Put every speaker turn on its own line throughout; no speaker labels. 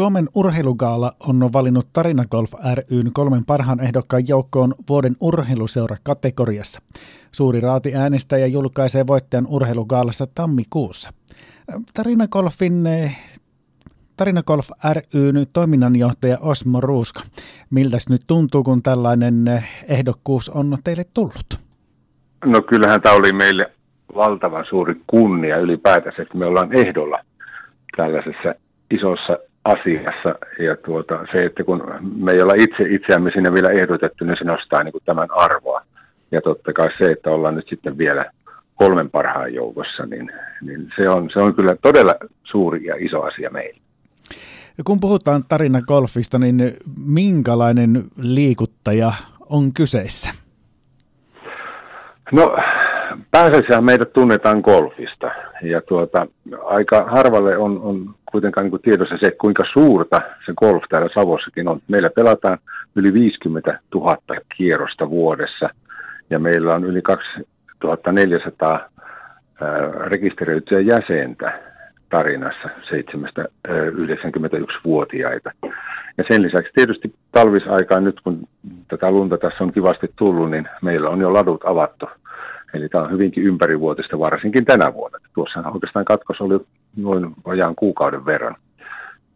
Suomen urheilugaala on valinnut Tarina Golf ryn kolmen parhaan ehdokkaan joukkoon vuoden urheiluseura kategoriassa. Suuri raati äänestäjä julkaisee voittajan urheilugaalassa tammikuussa. Tarina Golfin Tarina Golf ryn toiminnanjohtaja Osmo Ruuska. Miltäs nyt tuntuu, kun tällainen ehdokkuus on teille tullut?
No kyllähän tämä oli meille valtavan suuri kunnia ylipäätänsä, että me ollaan ehdolla tällaisessa isossa asiassa. Ja tuota, se, että kun me ei olla itse itseämme sinne vielä ehdotettu, niin se nostaa niin kuin tämän arvoa. Ja totta kai se, että ollaan nyt sitten vielä kolmen parhaan joukossa, niin, niin se, on, se on kyllä todella suuri ja iso asia meille.
Kun puhutaan tarina golfista, niin minkälainen liikuttaja on kyseessä?
No pääasiassa meidät tunnetaan golfista ja tuota, aika harvalle on, on kuitenkaan niin kuin tiedossa se, kuinka suurta se golf täällä Savossakin on. Meillä pelataan yli 50 000 kierrosta vuodessa ja meillä on yli 2400 rekisteröityä jäsentä tarinassa 791-vuotiaita. Ja sen lisäksi tietysti talvisaikaan nyt, kun tätä lunta tässä on kivasti tullut, niin meillä on jo ladut avattu Eli tämä on hyvinkin ympärivuotista, varsinkin tänä vuonna. Tuossa oikeastaan katkos oli noin vajaan kuukauden verran,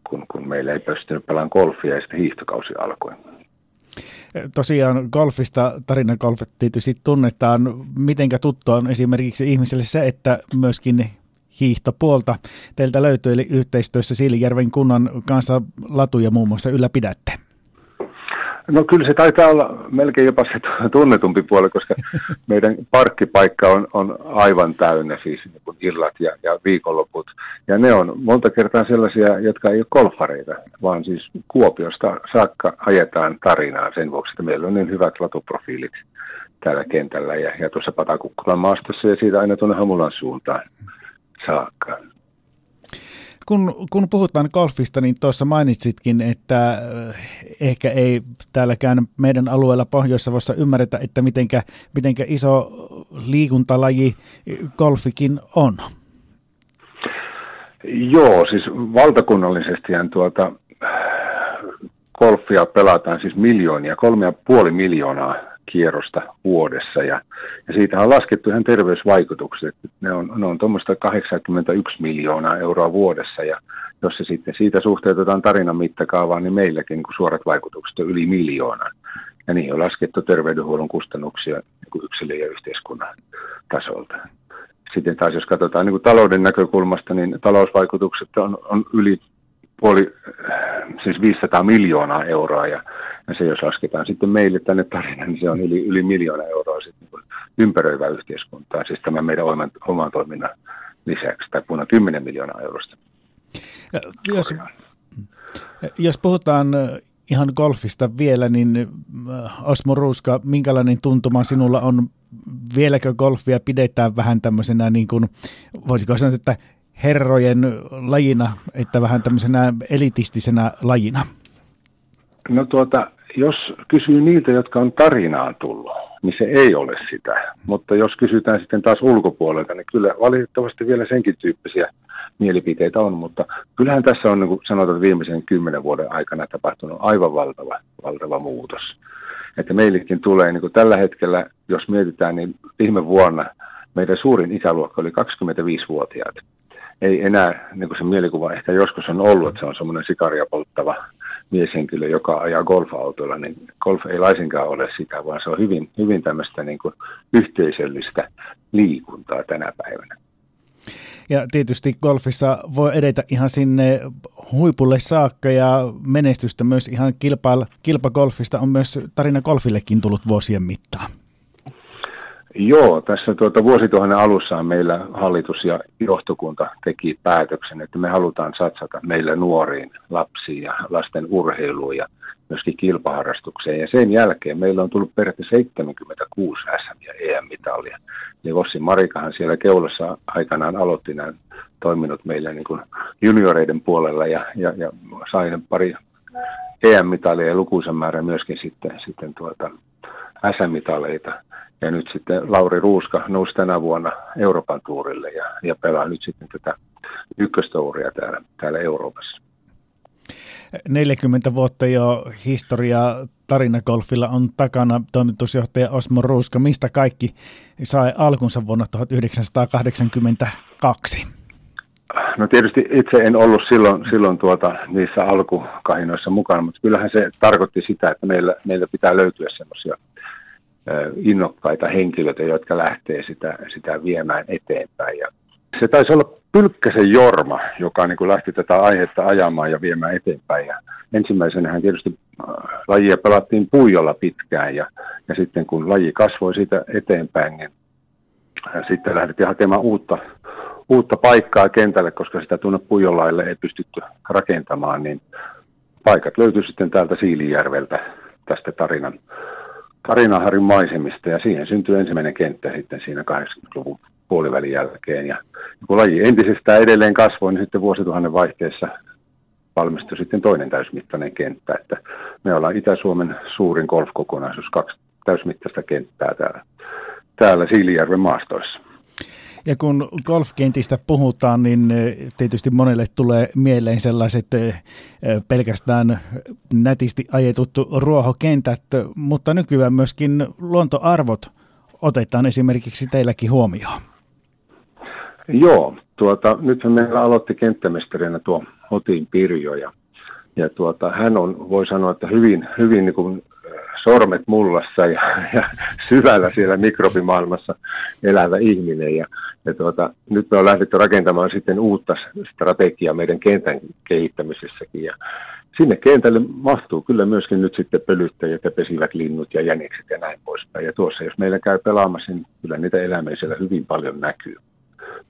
kun, kun meillä ei pystynyt pelaamaan golfia ja sitten hiihtokausi alkoi.
Tosiaan golfista, tarina golf tietysti tunnetaan. Mitenkä tuttu on esimerkiksi ihmiselle se, että myöskin hiihtopuolta teiltä löytyy, eli yhteistyössä Siilijärven kunnan kanssa latuja muun muassa ylläpidätte?
No kyllä se taitaa olla melkein jopa se tunnetumpi puoli, koska meidän parkkipaikka on, on aivan täynnä, siis niin kuin illat ja, ja viikonloput. Ja ne on monta kertaa sellaisia, jotka ei ole golfareita, vaan siis Kuopiosta saakka ajetaan tarinaa sen vuoksi, että meillä on niin hyvät latuprofiilit täällä kentällä ja, ja tuossa Patakukkulan maastossa ja siitä aina tuonne Hamulan suuntaan saakka.
Kun, kun puhutaan golfista, niin tuossa mainitsitkin, että äh, ehkä ei täälläkään meidän alueella Pohjois-Savossa ymmärretä, että mitenkä, mitenkä iso liikuntalaji golfikin on.
Joo, siis valtakunnallisesti tuota, golfia pelataan siis miljoonia, kolme ja puoli miljoonaa kierrosta vuodessa. Ja, ja siitä on laskettu ihan terveysvaikutukset. Ne on, ne on tuommoista 81 miljoonaa euroa vuodessa ja jos se sitten siitä suhteutetaan tarinan mittakaavaan, niin meilläkin niin suorat vaikutukset on yli miljoonaa. Ja niihin on laskettu terveydenhuollon kustannuksia niin yksilön ja yhteiskunnan tasolta. Sitten taas jos katsotaan niin kuin talouden näkökulmasta, niin talousvaikutukset on, on yli puoli, siis 500 miljoonaa euroa ja ja se, jos lasketaan sitten meille tänne tarina, niin se on yli, yli miljoona euroa sitten niin ympäröivää yhteiskuntaa, siis tämän meidän oman, oman toiminnan lisäksi, tai puhutaan 10 miljoonaa eurosta.
Jos, jos puhutaan ihan golfista vielä, niin Osmo Ruuska, minkälainen tuntuma sinulla on? Vieläkö golfia pidetään vähän tämmöisenä, niin kuin, voisiko sanoa, että herrojen lajina, että vähän tämmöisenä elitistisenä lajina?
No tuota, jos kysyy niitä, jotka on tarinaan tullut, niin se ei ole sitä. Mutta jos kysytään sitten taas ulkopuolelta, niin kyllä valitettavasti vielä senkin tyyppisiä mielipiteitä on. Mutta kyllähän tässä on, niin kuin sanotaan, viimeisen kymmenen vuoden aikana tapahtunut aivan valtava, valtava muutos. Että meillekin tulee niin kuin tällä hetkellä, jos mietitään, niin viime vuonna meidän suurin ikäluokka oli 25-vuotiaat ei enää, niin kuin se mielikuva ehkä joskus on ollut, että se on semmoinen sikaria polttava mieshenkilö, joka ajaa golfautolla, niin golf ei laisinkaan ole sitä, vaan se on hyvin, hyvin tämmöistä niin kuin yhteisöllistä liikuntaa tänä päivänä.
Ja tietysti golfissa voi edetä ihan sinne huipulle saakka ja menestystä myös ihan kilpa, kilpagolfista on myös tarina golfillekin tullut vuosien mittaan.
Joo, tässä tuota vuosituhannen alussa meillä hallitus ja johtokunta teki päätöksen, että me halutaan satsata meillä nuoriin lapsiin ja lasten urheiluun ja myöskin kilpaharrastukseen. Ja sen jälkeen meillä on tullut periaatteessa 76 SM- ja EM-mitalia. Ja Vossi Marikahan siellä keulassa aikanaan aloitti nämä toiminut meillä niin kuin junioreiden puolella ja, ja, ja sai pari EM-mitalia ja lukuisen määrän myöskin sitten, sitten tuota SM-mitaleita. Ja nyt sitten Lauri Ruuska nousi tänä vuonna Euroopan tuurille ja, ja pelaa nyt sitten tätä ykköstouria täällä, täällä Euroopassa.
40 vuotta jo historiaa tarinagolfilla on takana toimitusjohtaja Osmo Ruuska. Mistä kaikki sai alkunsa vuonna 1982?
No tietysti itse en ollut silloin, silloin tuota, niissä alkukahinoissa mukana, mutta kyllähän se tarkoitti sitä, että meillä, meillä pitää löytyä semmoisia innokkaita henkilöitä, jotka lähtee sitä, sitä viemään eteenpäin. Ja se taisi olla Pylkkäsen Jorma, joka niin kuin lähti tätä aihetta ajamaan ja viemään eteenpäin. Ja ensimmäisenä tietysti lajia pelattiin puijolla pitkään ja, ja sitten kun laji kasvoi siitä eteenpäin, niin sitten lähdettiin hakemaan uutta, uutta paikkaa kentälle, koska sitä tuonne Puijolaille ei pystytty rakentamaan, niin paikat löytyi sitten täältä Siilijärveltä tästä tarinan, Tarinaharin maisemista ja siihen syntyi ensimmäinen kenttä sitten siinä 80-luvun puolivälin jälkeen. Ja kun laji entisestään edelleen kasvoi, niin sitten vuosituhannen vaihteessa valmistui sitten toinen täysmittainen kenttä. Että me ollaan Itä-Suomen suurin golfkokonaisuus, kaksi täysmittaista kenttää täällä, täällä Siilijärven maastoissa.
Ja kun golfkentistä puhutaan, niin eh, tietysti monelle tulee mieleen sellaiset eh, pelkästään nätisti ajetut ruohokentät, mutta nykyään myöskin luontoarvot otetaan esimerkiksi teilläkin huomioon.
Joo, tuota, nyt meillä aloitti kenttämestarinä tuo Hotin Pirjo ja, ja tuota, hän on, voi sanoa, että hyvin, hyvin niin kuin sormet mullassa ja, ja syvällä siellä mikrobimaailmassa elävä ihminen. Ja, ja tuota, nyt me on lähdetty rakentamaan sitten uutta strategiaa meidän kentän kehittämisessäkin. Ja sinne kentälle mahtuu kyllä myöskin nyt sitten pölyttäjät ja pesivät linnut ja jänikset ja näin poispäin. Ja tuossa, jos meillä käy pelaamassa, niin kyllä niitä eläimiä siellä hyvin paljon näkyy.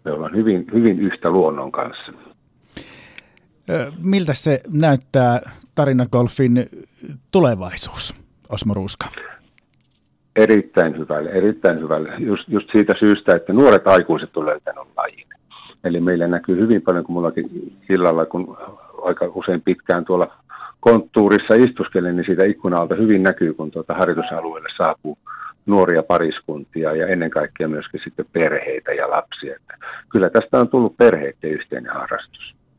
Me ollaan hyvin, hyvin yhtä luonnon kanssa.
Miltä se näyttää tarinagolfin tulevaisuus? Osmo Ruuska?
Erittäin hyvälle, erittäin hyvälle. Just, just siitä syystä, että nuoret aikuiset on löytänyt lajin. Eli meillä näkyy hyvin paljon, kun mullakin illalla, kun aika usein pitkään tuolla konttuurissa istuskelen, niin siitä ikkunalta hyvin näkyy, kun tuota harjoitusalueelle saapuu nuoria pariskuntia ja ennen kaikkea myöskin sitten perheitä ja lapsia. Että kyllä tästä on tullut perheiden yhteinen harrastus.